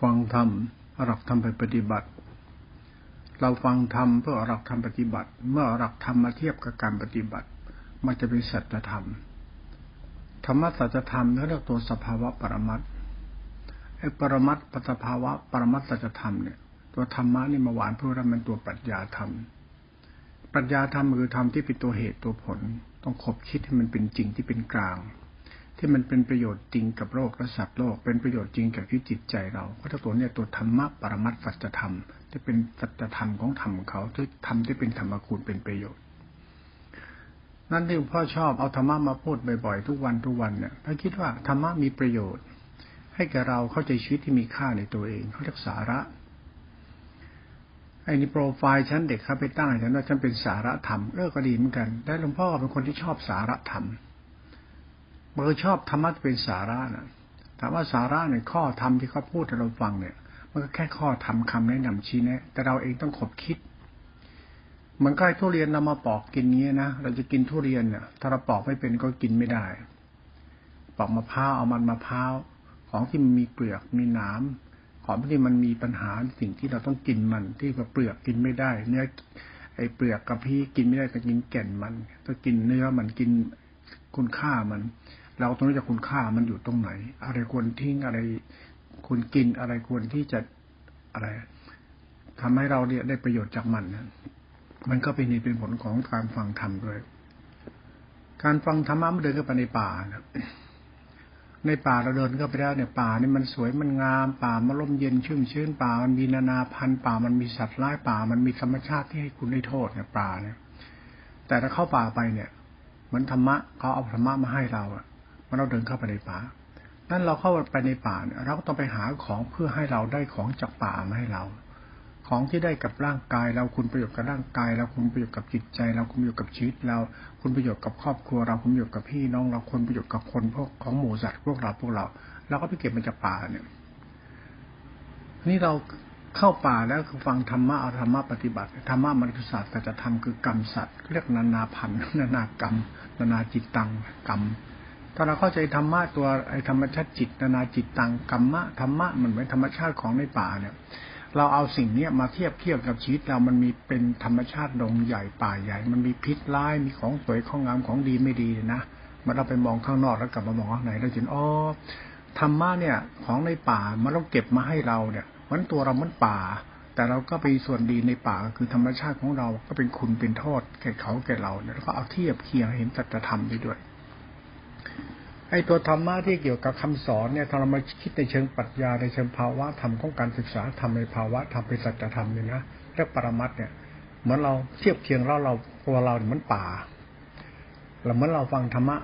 ฟังธรรมหลักธรรมไปปฏิบัติ เราฟังธรรมเพื่อหลักธรรมปฏิบัติ เมื่อหลักธรรมมาเทียบกับการปฏิบัติ มันจะเป็นสัจธรรม ธรรมะสัจธรรมเขาเรียกตัวสภาวะปรมัตไอ้ปรมัตปัสภาวะปรมัตสัจธรรมเนี่ย ตัวธรรมะนี่มาหวานเพื่อมันตัวปรัชญาธรรมปรัชญาธรรมคือธรรมที่เป็นตัวเหตุตัวผล ต้องคบคิดให้มันเป็นจริงที่เป็นกลาง ที่มันเป็นประโยชน์จริงกับโลกและสัตว์โลก เป็นประโยชน์จริงกับที่จิตใจเราเพราะตัวเนี่ยตัวธรรมะปรมัตสัจธรรมที่เป็นสัจธรรมของธรรมเขาที่ทำที่เป็นธรรมคุณเป็นประโยชน์ นั่นที่พ่อชอบเอาธรรมะมาพูดบ่อยๆทุกวันทุกวันเนี่ยเพราะคิดว่าธรรมะมีประโยชน์ ให้แก่เราเข้าใจชีวิตที่มีค่าในตัวเองเขาเรียกสาระไอ้นี่โปรไฟล์ฉันเด็กเขาไปตั้งฉันว่าฉันเป็นสาระธรรมเออก็ดีเหมือนกัน แต่หลวงพ่อเป็นคนที่ชอบสาระธรรม เบอร์ชอบธรรมะเป็นสาระนะถามว่าสาระเนี่ยข้อธรรมที่เขาพูดให้เราฟังเนี่ย มันก็แค่ข้อธรรมคำแนะนำชี้แนะ แต่เราเองต้องขบคิด มันก็ให้ทุเรียนเรามาปอกกินเงี้ยนะเราจะกินทุเรียนเนี่ยถ้าเราปอกไม่เป็นก็กินไม่ได้ ปอกมะพร้าวเอามันมะพร้าวของที่มันมีเปลือกมีหนามของที่มันมีปัญหาสิ่งที่เราต้องกินมัน ที่เปลือกกินไม่ได้ เนื้อไอ้เปลือกกับพี่กินไม่ได้ก็กินแก่นมันก็กินเนื้อมันกินคุณค่ามัน เราต้องรู้จักคุณค่ามันอยู่ตรงไหน อะไรควรทิ้งอะไรควรกินอะไรควรที่จะอะไรทำให้เราเนี่ยได้ประโยชน์จากมันนะมันก็เป็นนี่เป็นผลของการฟังธรรมด้วย การฟังธรรมะมันเดินเข้าไปในป่านะในป่าเราเดินเข้าไปแล้วเนี่ยป่านี่มันสวยมันงาม ป่ามันร่มเย็นชุ่มชื้นป่ามันมีนานาพันธุ์ป่ามันมีสัตว์ร้ายป่ามันมีธรรมชาติที่ให้คุณได้โทษเนี่ยป่าเนี่ย แต่ถ้าเข้าป่าไปเนี่ยเหมือนธรรมะเขาเอาธรรมะมาให้เราอะ มื่อเราเดินเข้าไปในป่านั่นเราเข้าไปในป่าเนี่ยเราก็ต้องไปหาของเพื่อให้เราได้ของจากป่ามาให้เรา ของที่ได้กับร่างกาย เราคุณประโยชน์กับร่างกายเราคุณประโยชน์กับจิตใจ เราคุณประโยชน์กับชีวิตเราคุณประโยชน์กับครอบครัว เราคุณประโยชน์กับพี่น้อง เราคุณประโยชน์กับคนพวกของหมู่สัตว์พวกเราพวกเราเราก็ไปเก็บมันจากป่าเนี่ยนี่เราเข้าป่าแล้วคือฟังธรรมะเอาธรรมะปฏิบัติธรรมะมันคือศาสตร์แต่จะทำคือกรรมสัตว์เรียกนานาพันธ์นานากรรม นานาจิตตังกรรม ถ้าเราเข้าใจธรรมะตัวไอ้ธรรมชาติจิตนานาจิตตังกรรมะธรรมะมันเหมือนธรรมชาติของในป่าเนี่ย เราเอาสิ่งเนี้ยมาเทียบเทียบกับชีวิตเรามันมีเป็นธรรมชาติดงใหญ่ป่าใหญ่ มันมีพิษร้ายมีของสวยของงามของดีไม่ดีนะมันเราไปมองข้างนอกแล้วกลับมามองข้างในเราจะอ๋อธรรมะเนี่ย ของในป่ามันต้องเก็บมาให้เราเนี่ยมันตัวเรามันป่า แต่เราก็ไปส่วนดีในป่าคือธรรมชาติของเราก็เป็นคุณเป็นโทษแก่เขาแก่เราเนี่ยแล้วก็เอาเทียบเคียงเห็นตัจธรรมได้ด้วย ไอ้ตัวธรรมะที่เกี่ยวกับคำสอนเนี่ยถ้าเรามาคิดในเชิงปรัชญาในเชิงภาวะธรรมของการศึกษาธรรมในภาวะธรรมเป็นสัจธรรมเนี่ยนะเรียกปรมัตเนี่ยเหมือนเราเทียบเคียงเราเราตัวเราเหมือนป่าเราเหมือนเราฟังธรรมะ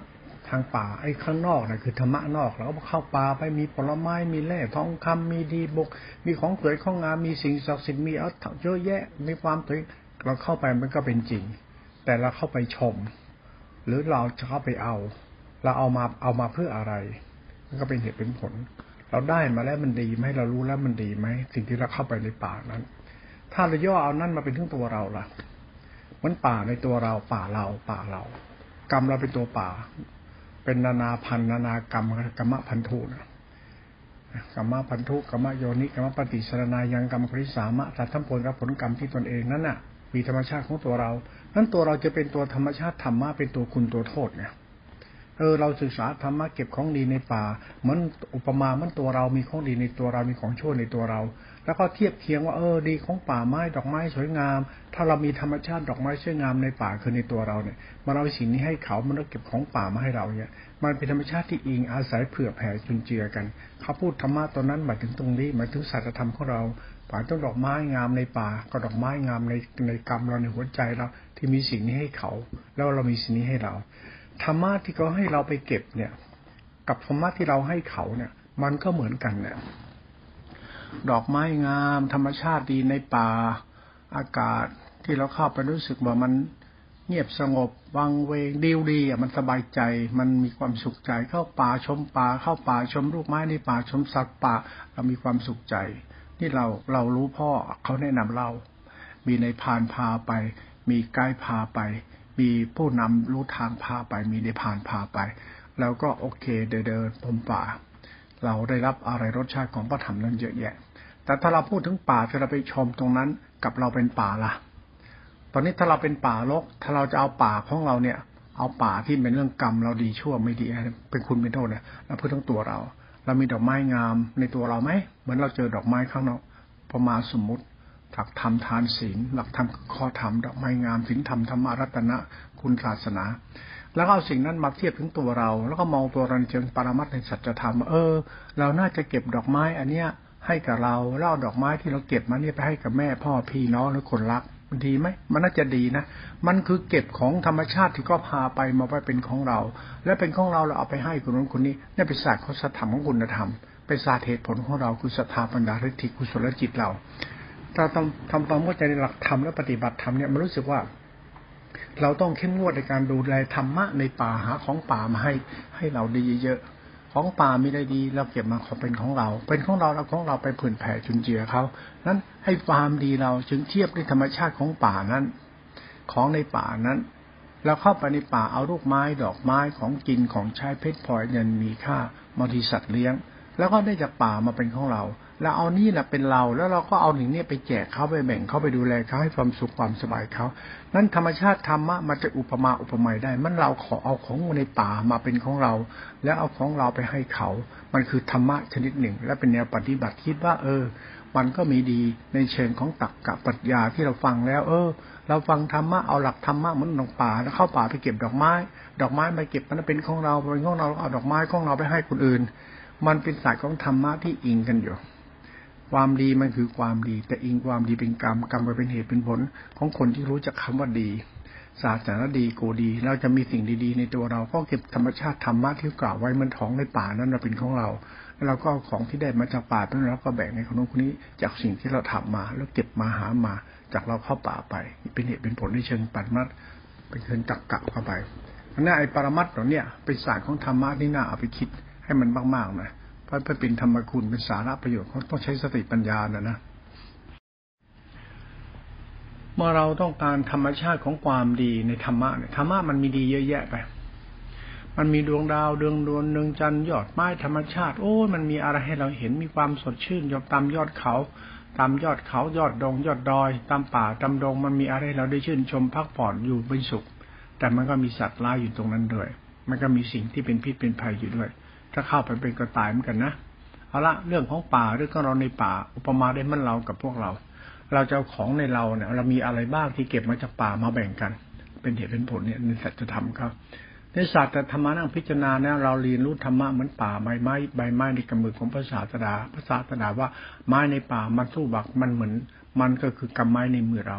ทางป่าไอ้ข้างนอกนะคือธรรมะนอกเราก็เข้าป่าไปมีผลไม้มีแร่ทองคำมีดีบกมีของสวยของงามมีสิ่งศักดิ์สิทธิ์มีเอาเยอะแยะมีความสวยเราเข้าไปมันก็เป็นจริง แต่เราเข้าไปชม หรือเราจะเข้าไปเอา เราเอามาเอามาเพื่ออะไรมันก็เป็นเหตุเป็นผล เราได้มาแล้วมันดีไหมเรารู้แล้วมันดีไหมสิ่งที่เราเข้าไปในป่านั้น ถ้าเราย่อเอานั่นมาเป็นทั้งตัวเราล่ะมันป่าในตัวเราป่าเราป่าเรา กรรมเราเป็นตัวป่า เป็นนานาพันนานากรรมกรรมพันธุนะกรรมพันธุกรรมโยนิกรรมปฏิสรนายังกรรมคริสามะตัดทั้งผลกับผลกรรมที่ตนเองนั้นน่ะ มีธรรมชาติของตัวเรา นั้นตัวเราจะเป็นตัวธรรมชาติธรรมะเป็นตัวคุณตัวโทษเนี่ย เออเราศึกษาธรรมะเก็บของดีในป่า เหมือนอุปมาเหมือนตัวเรามีของดีในตัวเรามีของชั่วในตัวเรา แล้วก็เทียบเคียงว่าเออดีของป่าไม้ดอกไม้สวยงาม ถ้าเรามีธรรมชาติดอกไม้สวยงามในป่าคือในตัวเราเนี่ยมันเอาสิ่งนี้ให้เขามันก็เก็บของป่ามาให้เราเนี่ยมันเป็นธรรมชาติที่อิงอาศัยเผื่อแผ่จุนเจือกันเขาพูดธรรมะตอนนั้นหมายถึงตรงนี้หมายถึงสัจธรรมของเราป่าต้นดอกไม้งามในป่าก็ดอกไม้งามในในกรรมเราในหัวใจเราที่มีสิ่งนี้ให้เขา แล้วเรามีสิ่งนี้ให้เรา ธรรมะที่เขาให้เราไปเก็บเนี่ย กับธรรมะที่เราให้เขาเนี่ย มันก็เหมือนกันเนี่ยดอกไม้งาม ธรรมชาติดีในป่า อากาศที่เราเข้าไปรู้สึกว่ามันเงียบสงบวังเวงดีดีอะมันสบายใจ มันมีความสุขใจ เข้าป่าชมป่าเข้าป่าชมลูกไม้ในป่าชมสัตว์ป่าเรามีความสุขใจ นี่เราเรารู้พ่อเขาแนะนำเรา มีในพานพาไป มีไกด์พาไป มีผู้นำรู้ทางพาไป มีในผ่านพาไป แล้วก็โอเคเดินเดินพมป่า เราได้รับอะไรรสชาติของพระธรรมนั้นเยอะแยะ แต่ถ้าเราพูดถึงป่าที่เราไปชมตรงนั้นกับเราเป็นป่าล่ะ ตอนนี้ถ้าเราเป็นป่าลก ถ้าเราจะเอาป่าของเราเนี่ย เอาป่าที่เป็นเรื่องกรรมเราดีชั่วไม่ดีเป็นคุณเป็นโทษเนี่ยเราพูดทั้งตัวเรา เรามีดอกไม้งามในตัวเราไหมเหมือนเราเจอดอกไม้ข้างนอกพอมาสมมติ หลักธรรมทานศีล หลักธรรมข้อธรรมดอกไม้งามศีลธรรมธรรมรัตนะคุณศาสนา แล้วเอาสิ่งนั้นมาเทียบถึงตัวเรา แล้วก็มองตัวเราเชิงปรมัตในสัจธรรมเออ เราน่าจะเก็บดอกไม้อันเนี้ยให้กับเราแล้วเอาดอกไม้ที่เราเก็บมาเนี่ยไปให้กับแม่พ่อพี่น้องหรือคนรักมันดีไหมมันน่าจะดีนะ มันคือเก็บของธรรมชาติที่ก็พาไปมาไปเป็นของเรา และเป็นของเราเราเอาไปให้คนนู้นคนนี้นี่เป็นศาสตร์ของสธรรมของคุณธรรมเป็นศาสตร์เหตุผลของเราคือศรัทธาปัญญาฤทธิกุศลจิตเรา ถ้าทำทำความเข้าใจในหลักธรรมและปฏิบัติธรรมเนี่ยมันรู้สึกว่า เราต้องเข้มงวดในการดูแลธรรมะในป่าหาของป่ามาให้ให้เราดีเยอะของป่ามีได้ดีเราเก็บมาขอเป็นของเรา เป็นของเราเราของเราไปผื่นแผ่จุนเจือเขานั้นให้ความดีเราจึงเทียบด้วยธรรมชาติของป่านั้น ของในป่านั้นเราเข้าไปในป่าเอาลูกไม้ดอกไม้ของกินของใช้เพชรพลอยเงินมีค่าบางทีสัตว์เลี้ยง แล้วก็ได้จากป่ามาเป็นของเรา แล้วเอานี่แหละเป็นเรา แล้วเราก็เอาหนึ่งเนี้ไปแจกเขาไปแบ่งเขาไปดูแลเขาให้ความสุขความสบายเขานั้นธรรมชาติธรรมะมันจะอุปมาอุปไมยได้ มันเราขอเอาของในป่ามาเป็นของเรา แล้วเอาของเราไปให้เขา มันคือธรรมะชนิดหนึ่ง และเป็นแนวปฏิบัติคิดว่า เออ มันก็มีดีในเชิงของตักกะปัญญาที่เราฟังแล้ว เออ เราฟังธรรมะเอาหลักธรรมะเหมือนหลงป่าแล้วเข้าป่าไปเก็บดอกไม้ ดอกไม้มาเก็บมันเป็นของเราเป็นของเราเอาดอกไม้ของเราไปให้คนอื่น มันเป็นสายของธรรมะที่อิงกันอยู่ ความดีมันคือความดี แต่อิงความดีเป็นกรรมกรรมไปเป็นเหตุเป็นผล ของคนที่รู้จักคาว่าดี ศาสนาดีโกดี เราจะมีสิ่งดีๆ ในตัวเราก็เก็บธรรมชาติธรรมะที่กล่าวไว้มันท้องในป่านั้นเราเป็นของเราแล้วเราก็ของที่ได้มาจากป่านั้นเราก็แบ่งในคนนู้นคนนี้จากสิ่งที่เราทำมา แล้วเก็บมาหามา จากเราเข้าป่าไปเป็นเหตุเป็นผลในเชิงปัจมัดเป็นเชิงจักกะเข้าไปนั่นไอ้ปรมัตถ์ตัวเนี้ยเป็นศาสตร์ของธรรมะที่น่าเอาไปคิดให้มันมากๆนะ เพราะเป็นธรรมคุณเป็นสาระประโยชน์เขาต้องใช้สติปัญญานะนะเมื่อเราต้องการธรรมชาติของความดีในธรรมะเนี่ยธรรมะมันมีดีเยอะแยะไปมันมีดวงดาวดวงดวงเนืองจันทร์ยอดไม้ธรรมชาติ โอ้มันมีอะไรให้เราเห็นมีความสดชื่นยอดตามยอดเขา ตามยอดเขายอดดง ยอดดอย ตามป่าตามดงมันมีอะไรเราได้ชื่นชมพักผ่อนอยู่เป็นสุข แต่มันก็มีสัตว์ร้ายอยู่ตรงนั้นด้วย มันก็มีสิ่งที่เป็นพิษเป็นภัยอยู่ด้วย ถ้าเข้าไปเป็นกระต่ายเหมือนกันนะเอาละเรื่องของป่าเรื่องของเราในป่า อุปมาได้มันเรากับพวกเรา เราจะเอาของในเราเนี่ย เรามีอะไรบ้างที่เก็บมาจากป่ามาแบ่งกัน เป็นเหตุเป็นผลเนี่ยในสัจธรรมครับในศาสตร์ธรรมะนั่งพิจารณาเนี่ยเราเรียนรู้ธรรมะเหมือนป่าใบไม้ใบไม้ในกำมือของพระศาสดาพระศาสดาว่าไม้ในป่ามันสู้บักมันเหมือน มันก็คือกำไม้ในมือเรา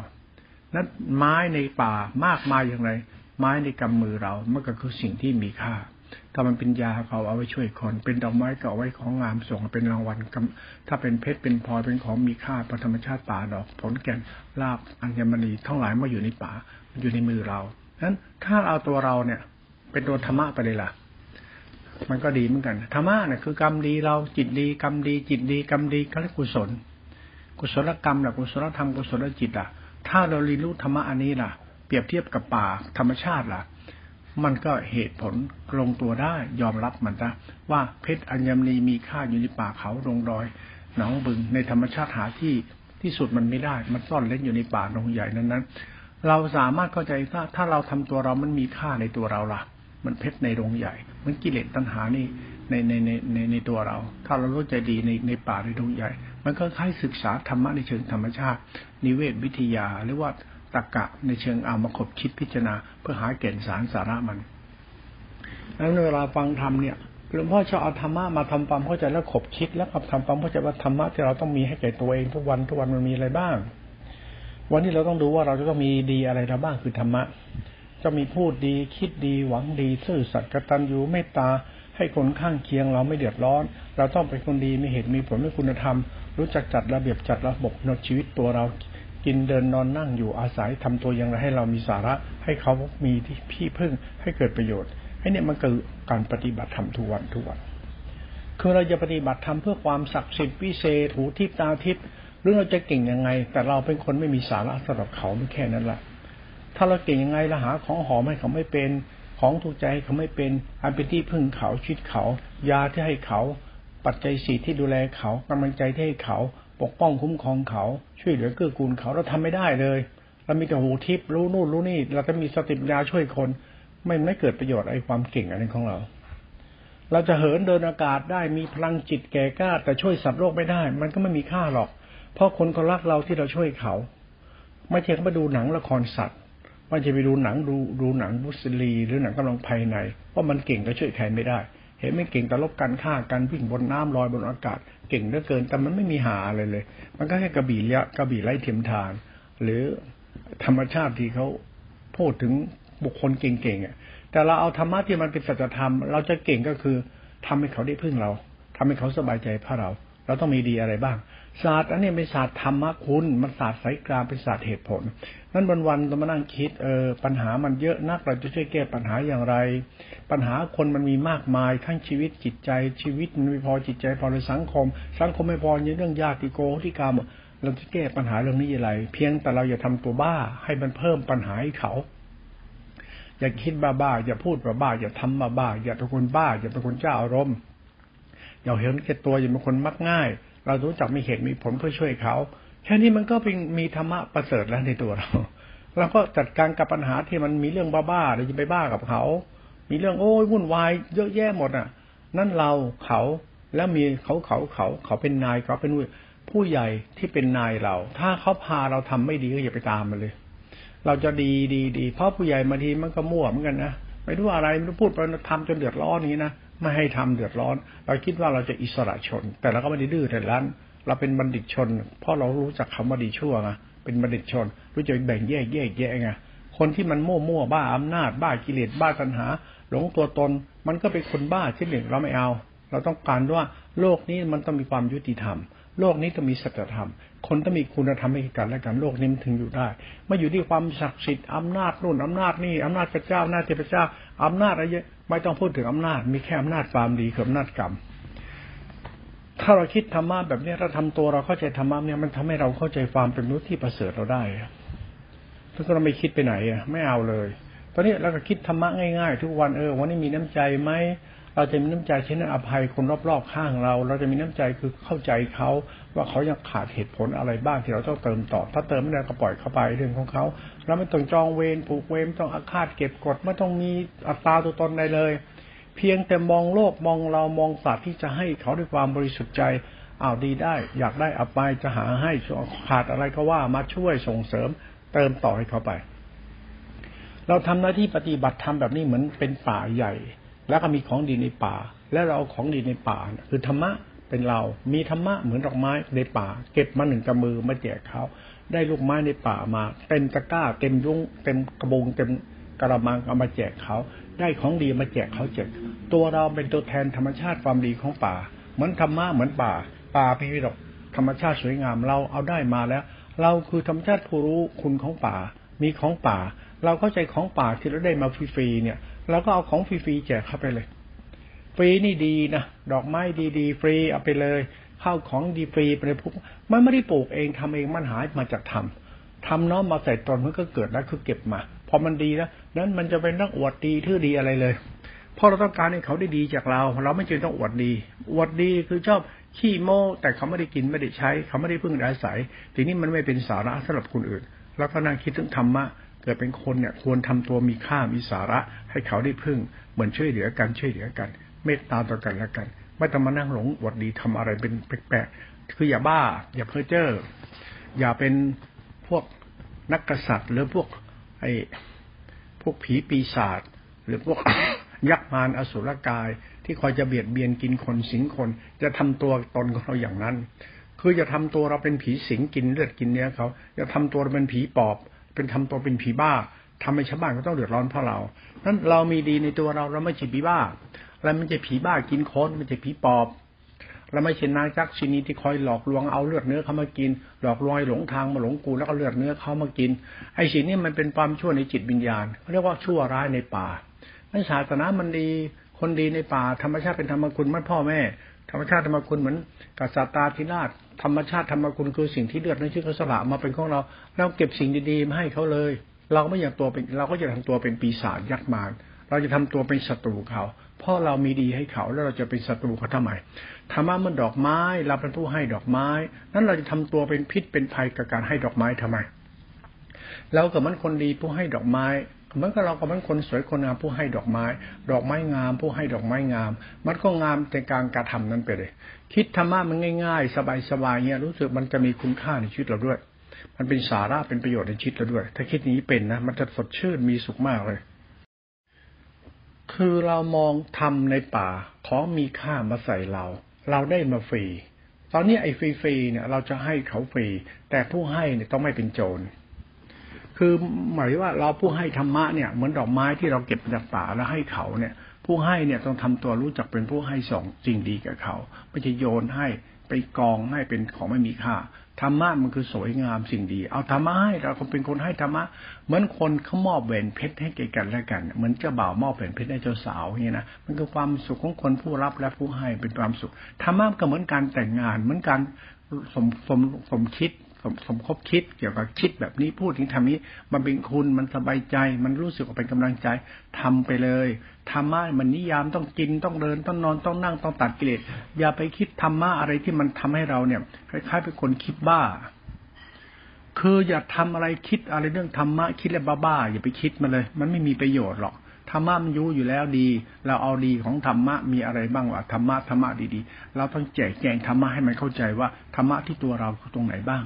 นั้นไม้ในป่ามากมายอย่างไร ไม้ในกำมือเรามันก็คือสิ่งที่มีค่า ถ้ามันเป็นยาเขาเอาไว้ช่วยคน เป็นดอกไม้ก็เอาไว้ของงามส่งเป็นรางวัลถ้าเป็นเพชรเป็นพลอยเป็นของมีค่าประธรรมชาติป่าดอกผลแก่นลาบอัญมณีทั้งหลายมาอยู่ในป่าอยู่ในมือเรานั้นถ้าเอาตัวเราเนี่ย เป็นตัวธรรมะไปเลยล่ะ มันก็ดีเหมือนกันธรรมะเนี่ยคือกรรมดีเราจิตดีกรรมดี จิตดีกรรมดีก็เรียกกุศล กุศลกรรมหรือกุศลธรรมกุศลจิตอะ ถ้าเราเรียนรู้ธรรมะอันนี้ล่ะ เปรียบเทียบกับป่าธรรมชาติล่ะ มันก็เหตุผลลงตัวได้ยอมรับมันนะว่าเพชรอัญมณีมีค่าอยู่ในป่าเขาลงดอย หนองบึงในธรรมชาติหาที่ที่สุดมันไม่ได้ มันซ่อนเล่นอยู่ในป่าดงใหญ่นั้นนั้นเราสามารถเข้าใจถ้าถ้าเราทำตัวเรามันมีค่าในตัวเราล่ะ มันเพชรในโรงใหญ่ มันกิเลสตัณหานี่ในในในในในตัวเรา ถ้าเรารู้ใจดีในในป่าในดงใหญ่ มันก็คล้ายศึกษาธรรมะในเชิงธรรมชาติ นิเวศวิทยาหรือว่า ตรกะในเชิงเอามาขบคิดพิจารณา เพื่อหาแก่นสารสาระมันนั้นเวลาฟังธรรมเนี่ยหลวงพ่อชอบเอาธรรมะมาทำความเข้าใจแล้วขบคิด แล้วกับทำความเข้าใจว่าธรรมะที่เราต้องมีให้แก่ตัวเองทุกวันทุกวันมันมีอะไรบ้าง วันนี้เราต้องดูว่าเราจะต้องมีดีอะไรเราบ้างคือธรรมะ จะมีพูดดีคิดดีหวังดีซื่อสัตย์กตัญญูเมตตาให้คนข้างเคียงเราไม่เดือดร้อน เราต้องเป็นคนดีมีเหตุมีผลมีคุณธรรม รู้จักจัดระเบียบจัดระบบในชีวิตตัวเรา กินเดินนอนนั่งอยู่อาศัยทำตัวอย่างไรให้เรามีสาระ ให้เขามีที่พี่พึ่งให้เกิดประโยชน์ไอ้เนี่ยมันคือการปฏิบัติธรรมทุกวันทุกวัน คือเราจะปฏิบัติธรรมเพื่อความศักดิ์สิทธิ์พิเศษหูทิพตาทิพหรือเราจะเก่งยังไง แต่เราเป็นคนไม่มีสาระสำหรับเขาไม่แค่นั้นแหละถ้าเราเก่งยังไงเราหาของหอมให้เขาไม่เป็นของถูกใจเขาไม่เป็นอันเป็นที่พึ่งเขาชิดเขา ยาที่ให้เขา ปัจจัยสี่ที่ดูแลเขากำลังใจที่ให้เขา ปกป้องคุ้มครองเขาช่วยเหลือเกื้อกูลเขาเราทำไม่ได้เลยเรามีแต่หูทิพย์รู้นู่นรู้นี่ เราจะมีสติปัญญาช่วยคน ไม่ไม่เกิดประโยชน์ไอ้ความเก่งอะไรของเรา เราจะเหินเดินอากาศได้มีพลังจิตแก่กล้าแต่ช่วยสัตว์โลกไม่ได้ มันก็ไม่มีค่าหรอก เพราะคนเขารักเราที่เราช่วยเขา ไม่ใช่เขาไปดูหนังละครสัตว์ไม่ใช่ไปดูหนังดูดูหนังบุสลีหรือหนังกำลังภายในเพราะมันเก่งก็ช่วยใครไม่ได้ ห็นไม่เก่งแต่ลบกันฆ่ากันวิ่งบนน้ำลอยบนอากาศ เก่งเหลือเกินแต่มันไม่มีหาอะไรเลย มันก็แค่กระบี่ละกระบี่ไล่เทียมทาน หรือธรรมชาติที่เขาพูดถึงบุคคลเก่งๆอะแต่เราเอาธรรมะที่มันเป็นสัจธรรม เราจะเก่งก็คือทำให้เขาได้พึ่งเราทำให้เขาสบายใจเพราะเรา เราต้องมีดีอะไรบ้าง ศาสตร์อันนี้เป็นศาสตร์ธรรมะคุณ มันศาสตร์สายกลางเป็นศาสตร์เหตุผลนั้นวันวันต้องมานั่งคิดเออปัญหามันเยอะนักเราจะช่วยแก้ปัญหาอย่างไร ปัญหาคนมันมีมากมายทั้งชีวิตจิตใจ ชีวิตมันไม่พอจิตใจพอในสังคม สังคมไม่พอในเรื่องญาติโกที่กรรมเราจะแก้ปัญหาเรื่องนี้อย่างไร เพียงแต่เราอย่าทำตัวบ้าให้มันเพิ่มปัญหาให้เขาอย่าคิดบ้าๆอย่าพูดบ้าๆอย่าทำบ้าๆอย่าเป็นคนบ้า อย่าเป็นคนเจ้าอารมณ์อย่าเห็นแก่ตัวอย่าเป็นคนมักง่าย เรารู้จักมีเหตุมีผลเพื่อช่วยเขาแค่นี้มันก็เป็นมีธรรมะประเสริฐแล้วในตัวเราเราก็จัดการกับปัญหาที่มันมีเรื่องบ้าๆเราจะไปบ้ากับเขา มีเรื่องโอ้ยวุ่นวายเยอะแยะหมดอะ นั่นเราเขาแล้วมีเขาเขาเขาเขาเป็นนายเขาเป็นผู้ใหญ่ที่เป็นนายเรา ถ้าเขาพาเราทำไม่ดีก็อย่าไปตามมันเลย เราจะดีดีดีเพราะผู้ใหญ่มาทีมันก็มั่วเหมือนกันนะไม่รู้อะไรไม่รู้พูดไปทำจนเดือดร้อนนี้นะ ไม่ให้ทำเดือดร้อน เราคิดว่าเราจะอิสระชน แต่เราก็ไม่ได้ดื้อแต่ล้นเราเป็นบัณฑิตชน เพราะเรารู้จักคำว่าดีชั่วไงเป็นบัณฑิตชน รู้จักแบ่งแยกแยกแยะไงคนที่มันมั่วมั่วบ้าอำนาจ บ้ากิเลสบ้าตัณหา หลงตัวตน มันก็เป็นคนบ้าเช่นหนึ่งเราไม่เอา เราต้องการว่าโลกนี้มันต้องมีความยุติธรรม โลกนี้ต้องมีสัจธรรม คนต้องมีคุณธรรมให้กันและกันโลกนี้มันถึงอยู่ได้ไม่อยู่ที่ความศักดิ์สิทธิ์อำนาจนู่นอำนาจนี่อำนาจพระเจ้าอำนาจเทพเจ้าอำนาจอะไรเยอะ ไม่ต้องพูดถึงอำนาจ มีแค่อำนาจความดีคืออำนาจกรรม ถ้าเราคิดธรรมะแบบนี้เราทำตัวเราเข้าใจธรรมะเนี่ยมันทำให้เราเข้าใจความเป็นมนุษย์ที่ประเสริฐเราได้ถ้าเราไม่คิดไปไหนอะไม่เอาเลย ตอนนี้เราก็คิดธรรมะง่ายๆ ทุกวันเออวันนี้มีน้ำใจไหม เราจะมีน้ำใจเช่นอภัยคนรอบๆข้างเรา เราจะมีน้ำใจคือเข้าใจเขาว่าเขายังขาดเหตุผลอะไรบ้างที่เราต้องเติมต่อ ถ้าเติมไม่ได้ก็ปล่อยเข้าไปเรื่องของเขาเราไม่ต้องจองเวรผูกเวรไม่ต้องอาฆาตเก็บกดไม่ต้องมีอัตราตัวตนใดเลย เพียงแต่มองโลกมองเรามองสัตว์ที่จะให้เขาด้วยความบริสุทธิ์ใจอ้าวดีได้ อยากได้อภัยจะหาให้ขาดอะไรก็ว่ามาช่วยส่งเสริม เติมต่อให้เขาไป เราทำหน้าที่ปฏิบัติธรรมแบบนี้เหมือนเป็นป่าใหญ่ แล้วก็มีของดีในป่า แล้วเราเอาของดีในป่าคือธรรมะเป็นเรา มีธรรมะเหมือนดอกไม้ในป่า เก็บมาหนึ่งกำมือมาแจกเขา ได้ลูกไม้ในป่ามาเต็มตะกร้าเต็มยุ้งเต็มกระบงเต็มกระมังเอามาแจกเขา ได้ของดีมาแจกเขาแจกตัวเราเป็นตัวแทนธรรมชาติความดีของป่า เหมือนธรรมะเหมือนป่า ป่าพี่วิดอกธรรมชาติสวยงามเราเอาได้มาแล้ว เราคือธรรมชาติผู้รู้คุณของป่า มีของป่า เราเข้าใจของป่าที่เราได้มาฟรีๆเนี่ย เราก็เอาของฟรีๆแจกเข้าไปเลย ฟรีนี่ดีนะดอกไม้ดีๆ ฟรีเอาไปเลยข้าวของดีฟรีไปเลยพวกมันไม่ได้ปลูกเองทำเองมันหายมาจากทำทำน้อมมาใส่ตนมันก็เกิดแล้วคือเก็บมาพอมันดีแล้วนั้นมันจะเป็นนักอวดดีทื่อดีอะไรเลยพราะเราต้องการให้เขาได้ดีจากเรา เราไม่จำเป็นต้องอวดดี อวดดีคือชอบขี้โม้แต่เขาไม่ได้กินไม่ได้ใช้ เขาไม่ได้พึ่งอาศัยทีนี้มันไม่เป็นสาระสำหรับคนอื่น แล้วก็นั่งคิดถึงธรรมะ เกิดเป็นคนเนี่ยควรทำตัวมีค่ามีสาระ ให้เขาได้พึ่ง เหมือนช่วยเหลือกันช่วยเหลือกัน เมตตาต่อกันและกัน ไม่ต้องมานั่งหลงหวดดีทำอะไรเป็นแปลกๆคืออย่าบ้า อย่าเพ้อเจ้ออย่าเป็นพวกนักกษัตริย์ หรือพวกไอ้พวกผีปีศาจหรือพวกยักษ์มารอสุรกาย ที่คอยจะเบียดเบียนกินคนสิงคน จะทำตัวตนของเราอย่างนั้น คือจะทำตัวเราเป็นผีสิงกินเลือดกินเนื้อเขาจะทำตัวเราเป็นผีปอบ เป็นทำตัวเป็นผีบ้าทำให้ชาวบ้านก็ต้องเดือดร้อนเพราะเรานั้นเรามีดีในตัวเราเราไม่ใช่ผีบ้าเราไม่ใช่ผีบ้ากินคนไม่ใช่ผีปอบเราไม่ใช่นางจักชินีที่คอยหลอกลวงเอาเลือดเนื้อเขามากิน หลอกลวงหลงทางมาหลงกูแล้วก็เลือดเนื้อเขามากิน ไอ้สิ่งนี้มันเป็นความชั่วในจิตวิญญาณเขาเรียกว่าชั่วร้ายในป่าในศาสนามันดีคนดีในป่าธรรมชาติเป็นธรรมคุณมันพ่อแม่ ธรรมชาติธรรมคุณเหมือนกษัตริย์ธิราชธรรมชาติธรรมคุณคือสิ่งที่เลือดในชื่อเขาสละมาเป็นของเราเราเก็บสิ่งดีๆมาให้เขาเลย เราไม่อยากตัวเป็นเราก็จะทำตัวเป็นปีศาจยักษ์มารเราจะทำตัวเป็นศัตรูเขา เพราะเรามีดีให้เขาแล้วเราจะเป็นศัตรูเขาทำไมธรรมะมันดอกไม้เราเป็นผู้ให้ดอกไม้ นั้นเราจะทำตัวเป็นพิษเป็นภัยกับการให้ดอกไม้ทำไมเรากับมันคนดีผู้ให้ดอกไม้ เหมือนกับเรากับมันคนสวยคนงามผู้ให้ดอกไม้ ดอกไม้งาม ผู้ให้ดอกไม้งาม มันก็งามในการกระทำนั้นไปเลย คิดธรรมะมันง่าย ๆ สบายๆเนี่ยรู้สึกมันจะมีคุณค่าในชีวิตเราด้วย มันเป็นสาระเป็นประโยชน์ในชีวิตเราด้วย ถ้าคิดนี้เป็นนะมันจะสดชื่นมีสุขมากเลย คือเรามองทำในป่าของมีค่ามาใส่เรา เราได้มาฟรีตอนนี้ไอ้ฟรีๆเนี่ย เราจะให้เขาฟรี แต่ผู้ให้เนี่ยต้องไม่เป็นโจร คือหมายว่าเราผู้ให้ธรรมะเนี่ยเหมือนดอกไม้ที่เราเก็บจากป่าแล้วให้เขาเนี่ย ผู้ให้เนี่ยต้องทำตัวรู้จักเป็นผู้ให้สองจริงดีกับเขาไม่ใช่โยนให้ไปกองให้เป็นของไม่มีค่าธรรมะมันคือสวยงามสิ่งดี เอาธรรมะให้เราคนเป็นคนให้ธรรมะเหมือนคนเขามอบแหวนเพชรให้แก่กันและกันเหมือนเจ้าบ่าวมอบแหวนเพชรให้เจ้าสาวอย่างนี้นะมันคือความสุขของคนผู้รับและผู้ให้เป็นความสุขธรรมะก็เหมือนการแต่งงานเหมือนการสมสมสมคิด สมคบคิดเกี่ยวกับคิดแบบนี้พูดถึงทำนี้ มันเป็นคุณมันสบายใจ มันรู้สึกว่าเป็นกำลังใจทำไปเลยธรรมะมันนิยามต้องกินต้องเดินต้องนอนต้องนั่งต้องตัดกิเลสอย่าไปคิดธรรมะอะไรที่มันทำให้เราเนี่ยคล้ายๆเป็นคนคิดบ้า คืออย่าทำอะไรคิดอะไรเรื่องธรรมะคิดแล้วบ้าๆอย่าไปคิดมาเลย มันไม่มีประโยชน์หรอกธรรมะมันยู่อยู่แล้วดี เราเอาดีของธรรมะมีอะไรบ้างวะธรรมะธรรมะดีๆ เราต้องแจกแจงธรรมะให้มันเข้าใจว่าธรรมะที่ตัวเราคือตรงไหนบ้าง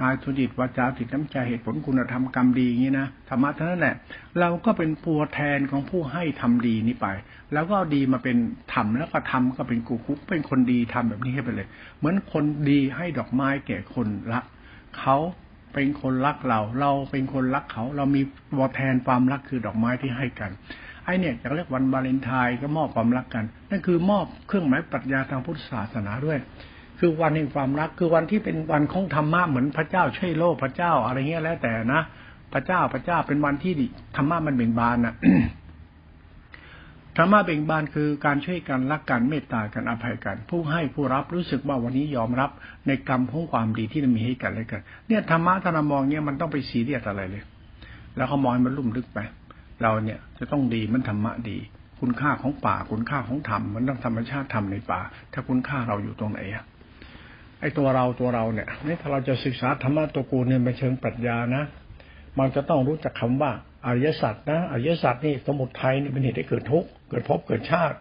กายสุจิตวาจาจิตน้ำใจเหตุผลคุณธรรมกรรมดีอย่างนี้นะธรรมะเท่านั้นแหละเราก็เป็นปัวแทนของผู้ให้ทำดีนี้ไป แล้วก็ดีมาเป็นทำแล้วก็ทำก็เป็นกูคุกเป็นคนดีทำแบบนี้ให้ไปเลย เหมือนคนดีให้ดอกไม้แก่คนรักเขาเป็นคนรักเรา เราเป็นคนรักเขา เรามีตัวแทนความรักคือดอกไม้ที่ให้กันไอเนี่ยจะเรียกวันวาเลนไทน์ก็มอบความรักกัน นั่นคือมอบเครื่องหมายปรัชญาทางพุทธศาสนาด้วย คือวันแห่งความรัก คือวันที่เป็นวันของธรรมะเหมือนพระเจ้าช่วยโลกพระเจ้าอะไรเงี้ยแล้วแต่นะพระเจ้าพระเจ้าเป็นวันที่ธรรมะมันเบ่งบานนะธรรมะเบ่งบานคือการช่วยกันรักกันเมตตากันอภัยกัน ผู้ให้ผู้รับรู้สึกว่าวันนี้ยอมรับในกรรมของความดีที่เรามีให้กันและกันเนี่ยธรรมะถ้าเรามองเนี่ยมันต้องไปสีเรียสอะไรเลย แล้วเขามองมันลุ่มลึกไปเราเนี่ยจะต้องดีมันธรรมะดี คุณค่าของป่าคุณค่าของธรรมมันต้องธรรมชาติธรรมในป่า ถ้าคุณค่าเราอยู่ตรงไหนอะ ไอ้ตัวเราตัวเราเนี่ยนี่ถ้าเราจะศึกษาธรรมะตัวกูเนี่ยเป็นเชิงปรัชญานะ มันจะต้องรู้จักคำว่าอริยสัจนะอริยสัจนี่สมุทัยนี่เป็นเหตุให้เกิดทุกข์เกิดภพเกิดชาติ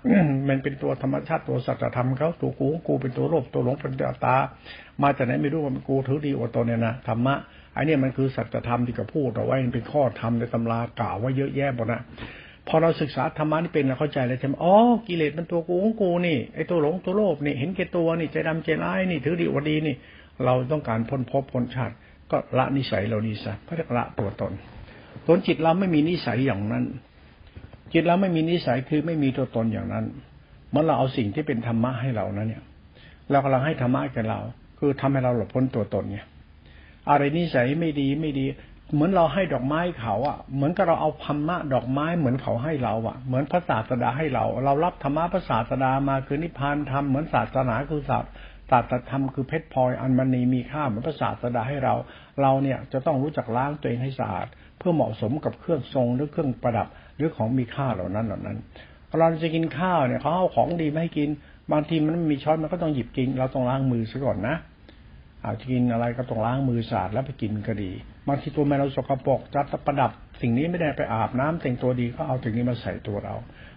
มันเป็นตัวธรรมชาติตัวสัจธรรมเขาตัวกูกูเป็นตัวโลภตัวหลงเป็นตัวตา มาจากไหนไม่รู้ว่ามันกูถือดีอวดตนเนี่ยนะธรรมะไอ้นี่มันคือสัจธรรมที่เขาพูดเอาไว้เป็นข้อธรรมในตำรากล่าวไว้เยอะแยะหมดนะ พอเราศึกษาธรรมะนี่เป็นเราเข้าใจเลยใช่ไหมอ๋อกิเลสมันตัวกูของกูนี่ไอ้ตัวหลงตัวโลภนี่เห็นแก่ตัวนี่ใจดำใจร้ายนี่ถือดีวดีนี่ เราต้องการพ้นภพพ้นชาติ ก็ละนิสัยเรานี้ซะพระละตัวตนตนจิตเราไม่มีนิสัยอย่างนั้น จิตเราไม่มีนิสัยคือไม่มีตัวตนอย่างนั้นเมื่อเราเอาสิ่งที่เป็นธรรมะให้เรานะเนี่ยเรากำลังให้ธรรมะแก่เรา คือทำให้เราหลุดพ้นตัวตนเนี่ยอะไรนิสัยไม่ดีไม่ดี เหมือนเราให้ดอกไม้เขาอะ เหมือนกับเราเอาธรรมะดอกไม้เหมือนเขาให้เราอะ เหมือนพระศาสดาให้เรา เรารับธรรมะพระศาสดามาคือนิพพานธรรมเหมือนศาสนาคือศาสศาสตรธรรมคือเพชรพลอยอันมณีมีค่าเหมือนพระศาสดาให้เรา เราเนี่ยจะต้องรู้จักล้างตัวเองให้สะอาด เพื่อเหมาะสมกับเครื่องทรงหรือเครื่องประดับหรือของมีค่าเหล่านั้นเหล่านั้นเราจะกินข้าวเนี่ยเขาเอาของดีมาให้กิน บางทีมันไม่มีช้อนมันก็ต้องหยิบกิน เราต้องล้างมือซะก่อนนะอาจจะกินอะไรก็ต้องล้างมือสะอาดแล้วไปกินก็ดี บางทีตัวแม่เราสกปรกจัดประดับ สิ่งนี้ไม่ได้ไปอาบน้ำแต่งตัวดีก็เอาถึงนี้มาใส่ตัวเรา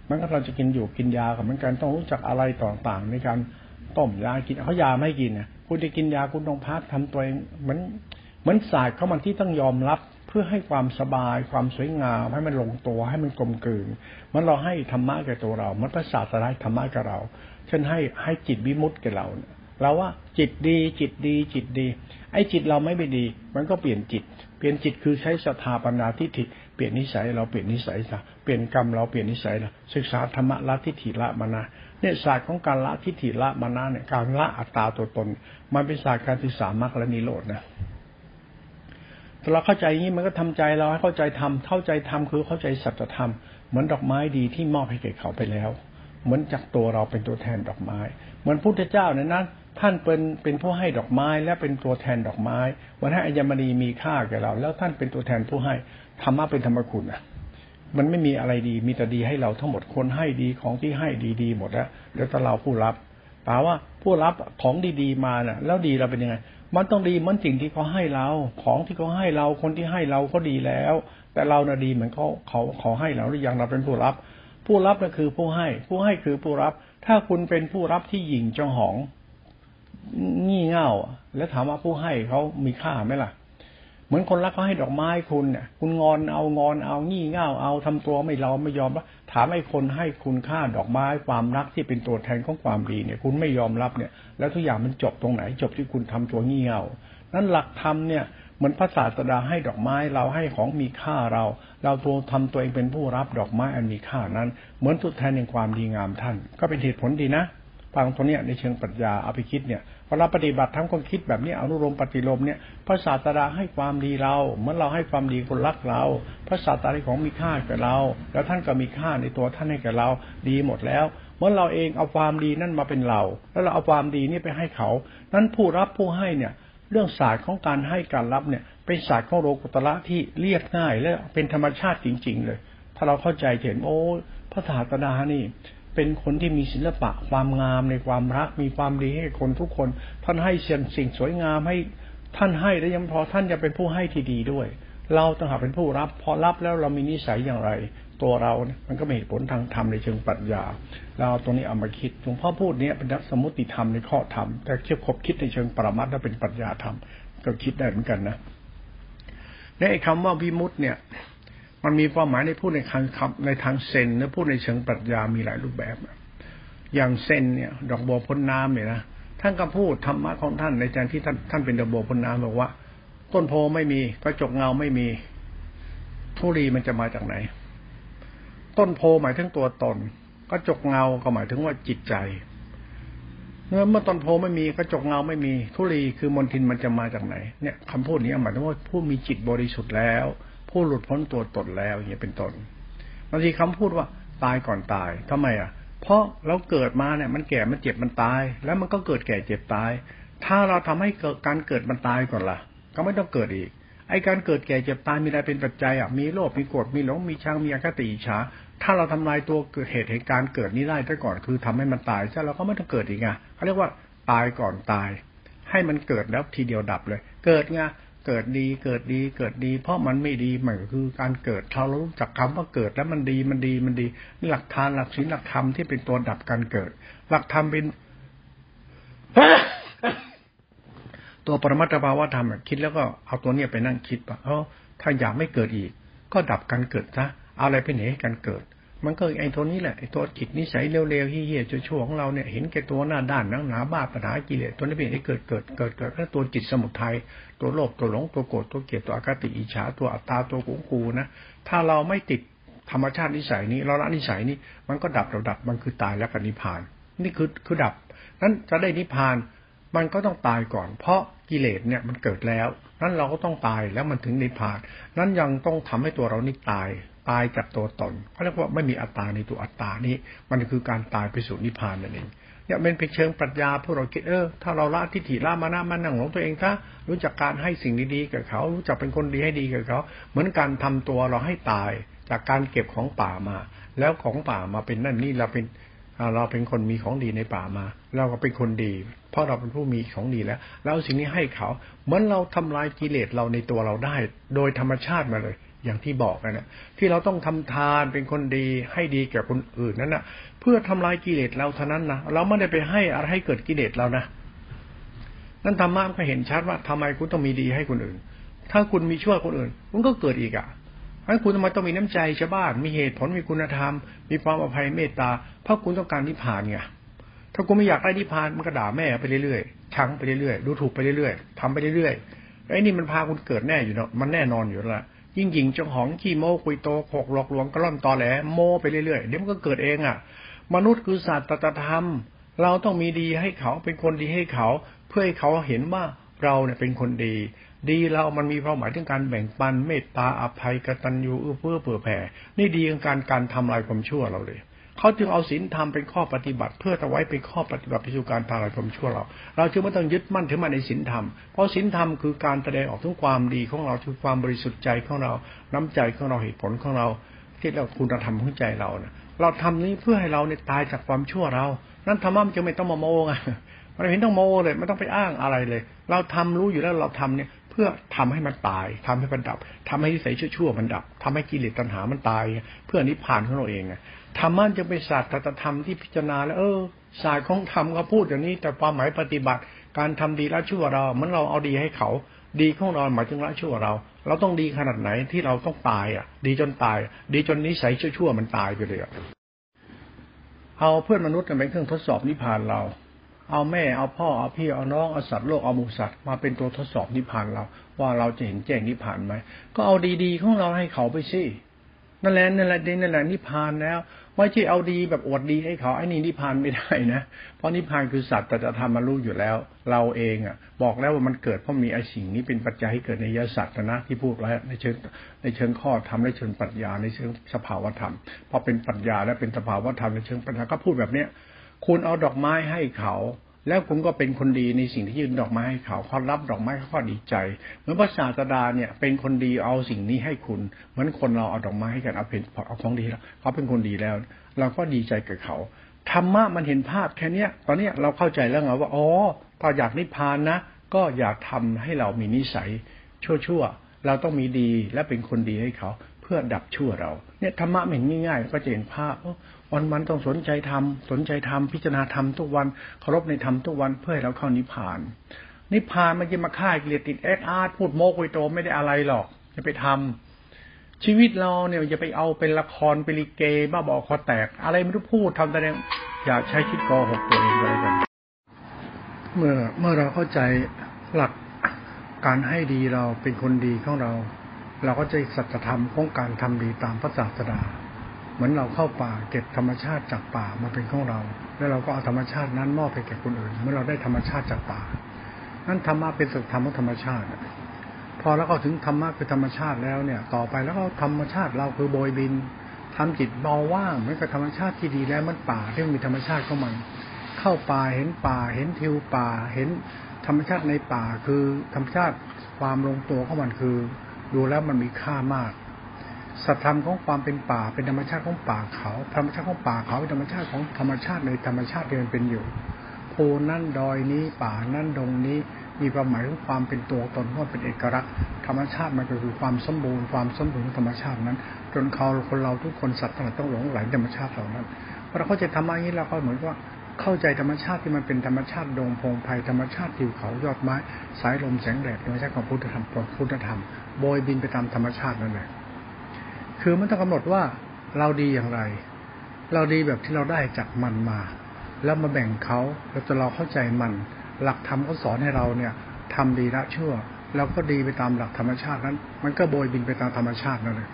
มันก็เราจะกินอยู่กินยากับเหมือนกันต้องรู้จักอะไรต่างๆในการต้มยากินเขายาไม่กินเนี่ยคุณจะกินยาคุณต้องพักทำตัวเองเหมือนเหมือนศาสตร์เขามันที่ต้องยอมรับเพื่อให้ความสบาย ความสวยงาม ให้มันลงตัวให้มันกลมกลืนมันเราให้ธรรมะแก่ตัวเรา มันประสาทสลายธรรมะแก่เรา เช่นให้ให้จิตวิมุตต์แก่เราเเราว่าจิตดี จิตดี จิตดี ไอ้จิตเราไม่ไปดี มันก็เปลี่ยนจิต เปลี่ยนจิตคือใช้สถาปนาทิฏฐิเปลี่ยนนิสัยเราเปลี่ยนนิสัยซะเปลี่ยนกรรมเราเปลี่ยนนิสัยเราศึกษาธรรมะละทิฏฐิละมานะเนี่ยศาสตร์ของการละทิฏฐิละมานะเนี่ยการละอัตตาตัวตน มันเป็นศาสตร์การศึกษามรรคและนิโรธนะถ้าเราเข้าใจอย่างนี้มันก็ทำใจเราให้เข้าใจทำเข้าใจทำคือเข้าใจสัจธรรมเหมือนดอกไม้ดีที่มอบให้แก่เขาไปแล้ว เหมือนจากตัวเราเป็นตัวแทนดอกไม้ เหมือนพุทธเจ้าเนี่ยนั้น ท่านเป็นเป็นผู้ให้ดอกไม้ และเป็นตัวแทนดอกไม้ วันให้อัญมณีมีค่าแก่เรา แล้วท่านเป็นตัวแทนผู้ให้ธรรมะเป็นธรรมคุณนะมันไม่มีอะไรดี มีแต่ดีให้เราทั้งหมดคนให้ดีของที่ให้ดีๆหมดแล้วแล้วแต่เราผู้รับแปลว่าผู้รับของดีๆมาน่ะ แล้วดีเราเป็นยังไง มันต้องดีมันสิ่งที่เขาให้เรา ของที่เขาให้เราคนที่ให้เราก็ดีแล้ว แต่เราน่ะดีเหมือนเขาเขาเขาให้เราหรือยังเราเป็นผู้รับ ผู้รับก็คือผู้ให้ ผู้ให้คือผู้รับ ถ้าคุณเป็นผู้รับที่หยิ่งจองหอง งี่เง่าแล้วถามว่าผู้ให้เขามีค่าไหมล่ะ เหมือนคนรักเขาให้ดอกไม้คุณเนี่ย คุณงอนเอางอนเอางี่เง่าเอาทำตัวไม่เราไม่ยอมรับถามไอ้คนให้คุณค่าดอกไม้ความรักที่เป็นตัวแทนของความดีเนี่ย คุณไม่ยอมรับเนี่ย แล้วทุกอย่างมันจบตรงไหน จบที่คุณทำตัวงี่เง่านั้นหลักธรรมเนี่ยเหมือนพระศาสดาให้ดอกไม้เราให้ของมีค่าเรา เราตัวทำตัวเองเป็นผู้รับดอกไม้อันมีค่านั้น เหมือนตัวแทนแห่งความดีงามท่าน ก็เป็นเหตุผลดีนะฟังตัวเนี้ยในเชิงปรัชญาเอาไปคิดเนี่ย พอเราปฏิบัติทั้งคนคิดแบบนี้อนุโลมปฏิโลมเนี่ยพระศาสดาให้ความดีเราเมื่อเราให้ความดีคนรักเรา พระศาสดาของมีค่าแก่เรา แล้วท่านก็มีค่าในตัวท่านให้แก่เราดีหมดแล้ว เมื่อเราเองเอาความดีนั่นมาเป็นเรา แล้วเราเอาความดีนี่ไปให้เขา นั้นผู้รับผู้ให้เนี่ยเรื่องศาสตร์ของการให้การรับเนี่ยเป็นศาสตร์ของโลกุตระที่เรียบง่ายและเป็นธรรมชาติจริง ๆ เลย ถ้าเราเข้าใจเห็นโอ้พระศาสดานี่ เป็นคนที่มีศิลปะความงามในความรัก มีความดีให้คนทุกคน ท่านให้เสียงสิ่งสวยงามให้ท่านให้แล้วยังพอท่านจะเป็นผู้ให้ที่ดีด้วย เราต้องหาเป็นผู้รับ พอรับแล้วเรามีนิสัยอย่างไร ตัวเราเนี่ยมันก็มีเหตุผลทางธรรมในเชิงปรัชญา เราตรงนี้เอามาคิดหลวงพ่อพูดเนี้ยเป็นสมมติธรรมในข้อธรรมแต่เทียบคบคิดในเชิงปรมัตถ์แล้วเป็นปรัชญาธรรม ก็คิดได้เหมือนกันนะในคำว่าวิมุตเนี่ย มันมีความหมายในพูดในทางคำในทางเซนและพูดในเชิงปรัชญามีหลายรูปแบบ อย่างเซนเนี่ย ดอกบัวพ้นน้ำเนี่ยนะท่านก็พูดธรรมะของท่านในใจที่ท่านท่านเป็นดอกบัวพ้นน้ำบอกว่า ต้นโพไม่มีกระจกเงาไม่มีทุรีมันจะมาจากไหน ต้นโพหมายถึงตัวตนกระจกเงาก็หมายถึงว่าจิตใจเมื่อเมื่อต้นโพไม่มีกระจกเงาไม่มีทุรีคือมนทินมันจะมาจากไหน เนี่ยคำพูดนี้หมายถึงว่าผู้มีจิตบริสุทธิ์แล้ว ผู้หลุดพ้นตัวตนแล้วอย่างนี้เป็นต้นบางทีคำพูดว่าตายก่อนตายทำไมอะ เพราะเราเกิดมาเนี่ย มันแก่มันเจ็บมันตาย แล้วมันก็เกิดแก่เจ็บตาย ถ้าเราทำให้เกิดการเกิดมันตายก่อนล่ะ ก็ไม่ต้องเกิดอีก ไอ้การเกิดแก่เจ็บตายมีอะไรเป็นปัจจัยอะมีโลภมีโกรธมีหลงมีชังมีอคติอิจฉาถ้าเราทำลายตัวเหตุเหตุการเกิดนี้ได้ซะก่อนคือทำให้มันตายซะเราก็ไม่ต้องเกิดอีกไงเขาเรียกว่าตายก่อนตาย ให้มันเกิดแล้วทีเดียวดับเลย เกิดไง เกิดดีเกิดดีเกิดดี เพราะมันไม่ดีมันก็คือการเกิดเรารู้จักคำว่าเกิดแล้วมันดีมันดีมันดีหลักทานหลักศีลหลักธรรมที่เป็นตัวดับการเกิด หลักธรรมเป็น ตัวปรมัตถภาวะธรรมคิดแล้วก็เอาตัวเนี้ยไปนั่งคิดว่าเออถ้าอยากไม่เกิดอีก ก็ดับการเกิดซะเอาอะไรเป็นเหตุการเกิด มันก็ไอ้ตัวนี้แหละไอ้ตัวจิตนิสัยเร็วๆเฮี้ยๆชั่วๆของเราเนี่ยเห็นแก่ตัวหน้าด้านนังหนาบ้าปัญหากิเลสตัวนี้เป็นไอ้เกิดเกิดเกิดเกิดแล้วตัวจิตสมุทัยตัวโลภตัวหลงตัวโกรธตัวเกลียดตัวอากติอิจฉาตัวอัตตาตัวกูกูนะถ้าเราไม่ติดธรรมชาตินิสัยนี้เราละนิสัยนี้มันก็ดับเราดับมันคือตายแล้วกันนิพพาน นี่คือคือดับนั้นจะได้นิพพานมันก็ต้องตายก่อน เพราะกิเลสเนี่ยมันเกิดแล้ว นั้นเราก็ต้องตายแล้วมันถึงนิพพาน นั้นยังต้องทำให้ตัวเรานี่ตาย ตายจากตัวตนเขาเรียกว่าไม่มีอัตตาในตัวอัตตานี้ มันคือการตายไปสู่นิพพานนั่นเองเนี่ยเป็นเพียงเชิงปรัชญาพวกเราคิดเออถ้าเราละทิฏฐิละมานะมันนั่งของตัวเองถ้ารู้จักการให้สิ่งดีๆกับเขารู้จักเป็นคนดีให้ดีกับเขา เหมือนการทำตัวเราให้ตาย จากการเก็บของป่ามา แล้วของป่ามาเป็นนั่นนี่เราเป็นเราเป็นคนมีของดีในป่ามา เราก็เป็นคนดี เพราะเราเป็นผู้มีของดีแล้วแล้วสิ่งนี้ให้เขาเหมือนเราทำลายกิเลสเราในตัวเราได้ โดยธรรมชาติมาเลย อย่างที่บอกนะเนี่ยที่เราต้องทำทานเป็นคนดีให้ดีแก่คนอื่นนั้นนะเพื่อทำลายกิเลสเราเท่านั้นนะเราไม่ได้ไปให้อะไรให้เกิดกิเลสเรานะนั่นธรรมะก็เห็นชัดว่าทำไมคุณต้องมีดีให้คนอื่น ถ้าคุณมีชั่วคนอื่นคุณก็เกิดอีกอะงั้นคุณทำไมต้องมีน้ำใจชาวบ้านมีเหตุผลมีคุณธรรม มีความอภัยเมตตาเพราะคุณต้องการนิพพานไงถ้าคุณไม่อยากได้นิพพานมันก็ด่าแม่ไปเรื่อยๆชังไปเรื่อยๆดูถูกไปเรื่อยๆทำไปเรื่อยๆไอ้นี่มันพาคุณเกิดแน่อยู่เนาะมันแน่นอนอยู่แล้ว ยิ่งหญิงจงหองขี้โม้คุยโตหกหลอกลวงกระล่อนตอแหลโมไปเรื่อยๆเดี๋ยวมันก็เกิดเองอะ มนุษย์คือสัตว์ตธรรม เราต้องมีดีให้เขาเป็นคนดีให้เขา เพื่อให้เขาเห็นว่าเราเนี่ยเป็นคนดี ดีเรามันมีความหมายถึงการแบ่งปันเมตตาอภัยกตัญญูเอื้อเฟื่อเผื่อแผ่ นี่ดีของการการทำลายความชั่วเราเลย เขาจึงเอาศีลธรรมเป็นข้อปฏิบัติ เพื่อจะไว้เป็นข้อปฏิบัติไปสู่การพาลายความชั่วเรา เราจึงไม่ต้องยึดมั่นถือมั่นในศีลธรรม เพราะศีลธรรมคือการแสดงออกถึงความดีของเราคือความบริสุทธิ์ใจของเรา น้ำใจของเราเหตุผลของเรา ที่เราคุณธรรมของใจเรานะเราทำนี้เพื่อให้เราเนี่ยตายจากความชั่วเรา นั้นธรรมะมันจะไม่ต้องมาโมไงมันเห็นต้องโมเลยไม่ต้องไปอ้างอะไรเลย เราทำรู้อยู่แล้วเราทำเนี่ยเพื่อทำให้มันตายทำให้มันดับทำให้ใส่ชั่วๆมันดับทำให้กิเลสตัณหามันตาย เพื่อนิพพานของเราเองไง ธรรมะจะไปศาสตร์ธรรมที่พิจารณาแล้ว เออศาสตร์ของธรรมเขาพูดอย่างนี้ แต่ความหมายปฏิบัติ การทำดีละชั่วเราเหมือนเราเอาดีให้เขา ดีของเราหมายถึงละชั่วเรา เราต้องดีขนาดไหนที่เราต้องตายอะ ดีจนตาย ดีจนนิสัยชั่วๆมันตายไปเลยเอาเพื่อนมนุษย์เป็นเครื่องทดสอบนิพพานเรา เอาแม่เอาพ่อเอาพี่เอาน้องเอาสัตว์โลกเอามูสัตว์มาเป็นตัวทดสอบนิพพานเรา ว่าเราจะเห็นแจ้งนิพพานไหมก็เอาดีๆของเราให้เขาไปสิ นั่นแหละนั่นแหละนั่นแหละนิพพานแล้วไม่ใช่เอาดีแบบอวดดีให้เขาไอ้นี่นิพพานไม่ได้นะเพราะนิพพานคือสัตว์แต่จะทำมารู้อยู่แล้ว เราเองอะ บอกแล้วว่ามันเกิดเพราะมีไอ้สิ่งนี้เป็นปัจจัยให้เกิดในยสัตว์นะที่พูดไว้ในเชิงในเชิงข้อธรรมในเชิงปรัชญาในเชิงสภาวธรรมพอเป็นปรัชญาและเป็นสภาวธรรมในเชิงปัญญาก็พูดแบบเนี้ยคุณเอาดอกไม้ให้เขา แล้วคุณก็เป็นคนดีในสิ่งที่ยื่นดอกไม้ให้เขาเขารับดอกไม้เขาก็ดีใจ เหมือนพระศาสดาเนี่ยเป็นคนดีเอาสิ่งนี้ให้คุณ เหมือนคนเราเอาดอกไม้ให้กันเอาเป็นเอาของดีแล้วเขาเป็นคนดีแล้ว เราก็ดีใจกับเขาธรรมะมันเห็นภาพแค่เนี้ย ตอนเนี้ยเราเข้าใจแล้วไงว่าอ๋อถ้าอยากนิพพานนะ ก็อยากทำให้เรามีนิสัย ชั่วๆเราต้องมีดีและเป็นคนดีให้เขา เพื่อดับชั่วเรา เนี่ยธรรมะมันเห็นง่ายๆก็จะเห็นภาพ วันวันต้องสนใจทำสนใจทำพิจารณาทำทุกวันเคารพในธรรมทุกวันเพื่อให้เราเข้านิพพาน นิพพานมันจะมาฆ่ากิเลสติดแอคอาร์ตพูดโมกุยโตไม่ได้อะไรหรอกจะไปทำชีวิตเราเนี่ยจะไปเอาเป็นละครเป็นลิเกบ้าบอคอแตก อะไรไม่รู้พูดทำแต่เนี่ยอย่าใช้คิดโกหกตัวเองเลยกันเมื่อเมื่อเราเข้าใจหลักการให้ดีเราเป็นคนดีของเรา เราก็จะสัจธรรมของการทำดีตามพระศาสดา เหมือนเราเข้าป่าเก็บธรรมชาติจากป่ามาเป็นของเรา แล้วเราก็เอาธรรมชาตินั้นมอบไปแก่คนอื่น เมื่อเราได้ธรรมชาติจากป่า นั้นธรรมะเป็นสุดธรรมธรรมชาติ พอแล้วก็ถึงธรรมะคือธรรมชาติแล้วเนี่ย ต่อไปแล้วก็ธรรมชาติเราคือโบยบินทำจิตเบาว่างเหมือนกับธรรมชาติที่ดีแล้วมันป่าที่มีธรรมชาติของมัน เข้าป่าเห็นป่าเห็นทิวป่าเห็นธรรมชาติในป่าคือธรรมชาติความลงตัวของมันคือ ดูแล้วมันมีค่ามาก สัตธรรมของความเป็นป่าเป็นธรรมชาติของป่าเขาธรรมชาติของป่าเขาเป็นธรรมชาติของธรรมชาติในธรรมชาติที่มันเป็นอยู่ภูนั่นดอยนี้ป่านั่นดงนี้มีความหมายของความเป็นตัวตนว่าเป็นเอกลักษณ์ธรรมชาติมันก็คือความสมบูรณ์ความสมบูรณ์ของธรรมชาตินั้น จนเขาคนเราทุกคนสัตว์ทั้งหลายต้องหลงไหลธรรมชาติเหล่านั้นพอเราเข้าใจธรรมะนี้เราก็เหมือนว่าเข้าใจธรรมชาติที่มันเป็นธรรมชาติดงพงไพ่ธรรมชาติทิวเขายอดไม้ สายลมแสงแดดธรรมชาติของพุทธธรรมพุทธธรรมโบยบินไปตามธรรมชาตินั่นแหละ คือมันต้องกำหนดว่าเราดีอย่างไร เราดีแบบที่เราได้จากมันมา แล้วมาแบ่งเขาเราจะเราเข้าใจมัน หลักธรรมเขาสอนให้เราเนี่ยทำดีละชั่วเราก็ดีไปตามหลักธรรมชาตินั้น มันก็โบยบินไปตามธรรมชาตินั่นเลย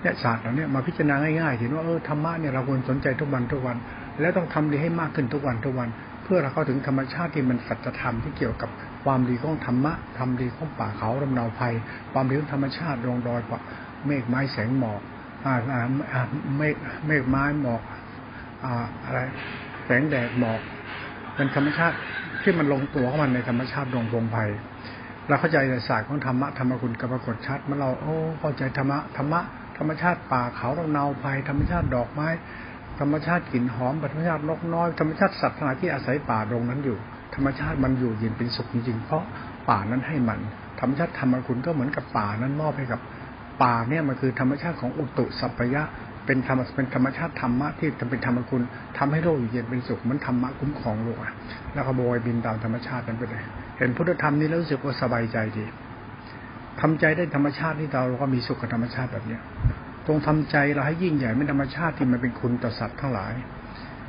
เนี่ยศาสตร์เราเนี่ยมาพิจารณาง่ายๆเห็นว่าเออธรรมะเนี่ยเราควรสนใจทุกวันทุกวัน แล้วต้องทำดีให้มากขึ้นทุกวันทุกวัน เพื่อเราเข้าถึงธรรมชาติที่มันสัจธรรมที่เกี่ยวกับความดีของธรรมะทำดีของป่าเขาลำนาภัย ความดีของธรรมชาติดวงดอยกว่า เมฆไม้แสงหมอกอ่าเมฆเมฆไม้หมอกอ่าอะไร แสงแดดหมอก เป็นธรรมชาติที่มันลงตัวของมันในธรรมชาติดวงวงภัยเราเข้าใจในศาสตร์ของธรรมะธรรมคุณกับปรากฏชัดเมื่อเราโอ้เข้าใจธรรมะธรรมะธรรมชาติป่าเขาลำนาภัยธรรมชาติดอกไม้ ธรรมชาติกลิ่นหอมธรรมชาตินกน้อยธรรมชาติสัตว์ทั้งหลายที่อาศัยป่าตรงนั้นอยู่ ธรรมชาติมันอยู่เย็นเป็นสุขจริงๆเพราะป่านั้นให้มัน ธรรมชาติธรรมคุณก็เหมือนกับป่านั้นมอบให้กับ ป่าเนี่ยมันคือธรรมชาติของอุตุสัพยะเป็นธรรมเป็นธรรมชาติธรรมะที่จะเป็นธรรมคุณทำให้โลกอยู่เย็นเป็นสุขมันธรรมะคุ้มครองโลกแล้วก็โบยบินตามธรรมชาตินั้นไปเลยเห็นพุทธธรรมนี้แล้วรู้สึกว่าสบายใจดีทำใจได้ธรรมชาติที่เราก็มีสุขกับธรรมชาติแบบเนี้ยตรงทำใจเราให้ยิ่งใหญ่ไม่ธรรมชาติที่มันเป็นคุณต่อสัตว์ทั้งหลาย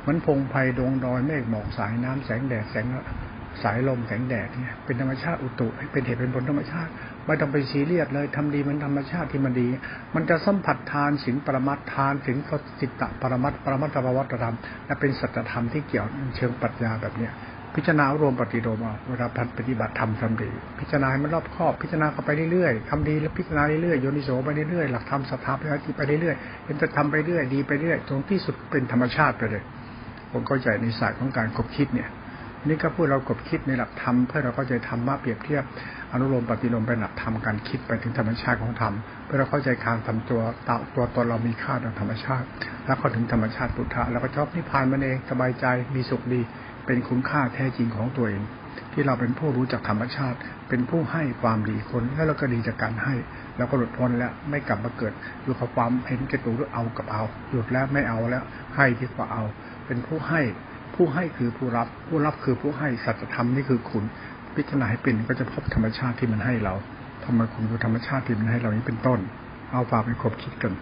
มือนพงไพ่ดงดอยเมฆหมอกสายน้ำแสงแดดแสงสายลมแสงแดดเนี่ยเป็นธรรมชาติอุตุเป็นเหตุเป็นผลธรรมชาติ ไม่ต้องไปซีเรียสเลยทำดีมันธรรมชาติที่มันดี มันจะสัมผัสทานสินปรมัตทานสินก็สิตะปรมัตปรมัตถวัตธรรมและเป็นสัจธรรมที่เกี่ยวเชิงปรัชญาแบบเนี้ยพิจารณารวมปฏิโดมเวลาพันปฏิบัติธรรมทำดี พิจารณาให้มันรอบครอบ พิจารณาเข้าไปเรื่อยๆทำดีแล้วพิจารณาเรื่อยๆโยนิโสไปเรื่อยๆหลักธรรมสถาปัตยไปเรื่อยๆเป็นจะทำไปเรื่อยดีไปเรื่อยตรงที่สุดเป็นธรรมชาติไปเลยผมเข้าใจในศาสตร์ของการคบคิดเนี่ยนี่ก็พูดเรากบคิดในหลักธรรมเพื่อเราเข้าใจธรรมะเปรียบเทียบ อนุโลมปฏิโลมเป็นหลักธรรมการคิดไปถึงธรรมชาติของธรรมเพื่อเราเข้าใจการทำตัวตัวตนเรามีค่าทางธรรมชาติ แล้วก็ถึงธรรมชาติพุทธะแล้วก็ชอบนิพพานมันเองสบายใจมีสุขดี เป็นคุณค่าแท้จริงของตัวเอง ที่เราเป็นผู้รู้จักธรรมชาติ เป็นผู้ให้ความดีคนแล้วเราก็ดีจากการให้แล้วก็หลุดพ้นแล้วไม่กลับมาเกิดอยู่กับความเห็นแก่ตัวหรือเอากับเอาหยุดแล้วไม่เอาแล้วให้ดีกว่าเอา เป็นผู้ให้ผู้ให้คือผู้รับ ผู้รับคือผู้ให้สัจธรรมนี่คือคุณ พิจารณาให้เป็นก็จะพบธรรมชาติที่มันให้เราทำไมคุณคือธรรมชาติที่มันให้เรานี้เป็นต้น เอาฝากไปคบคิดกัน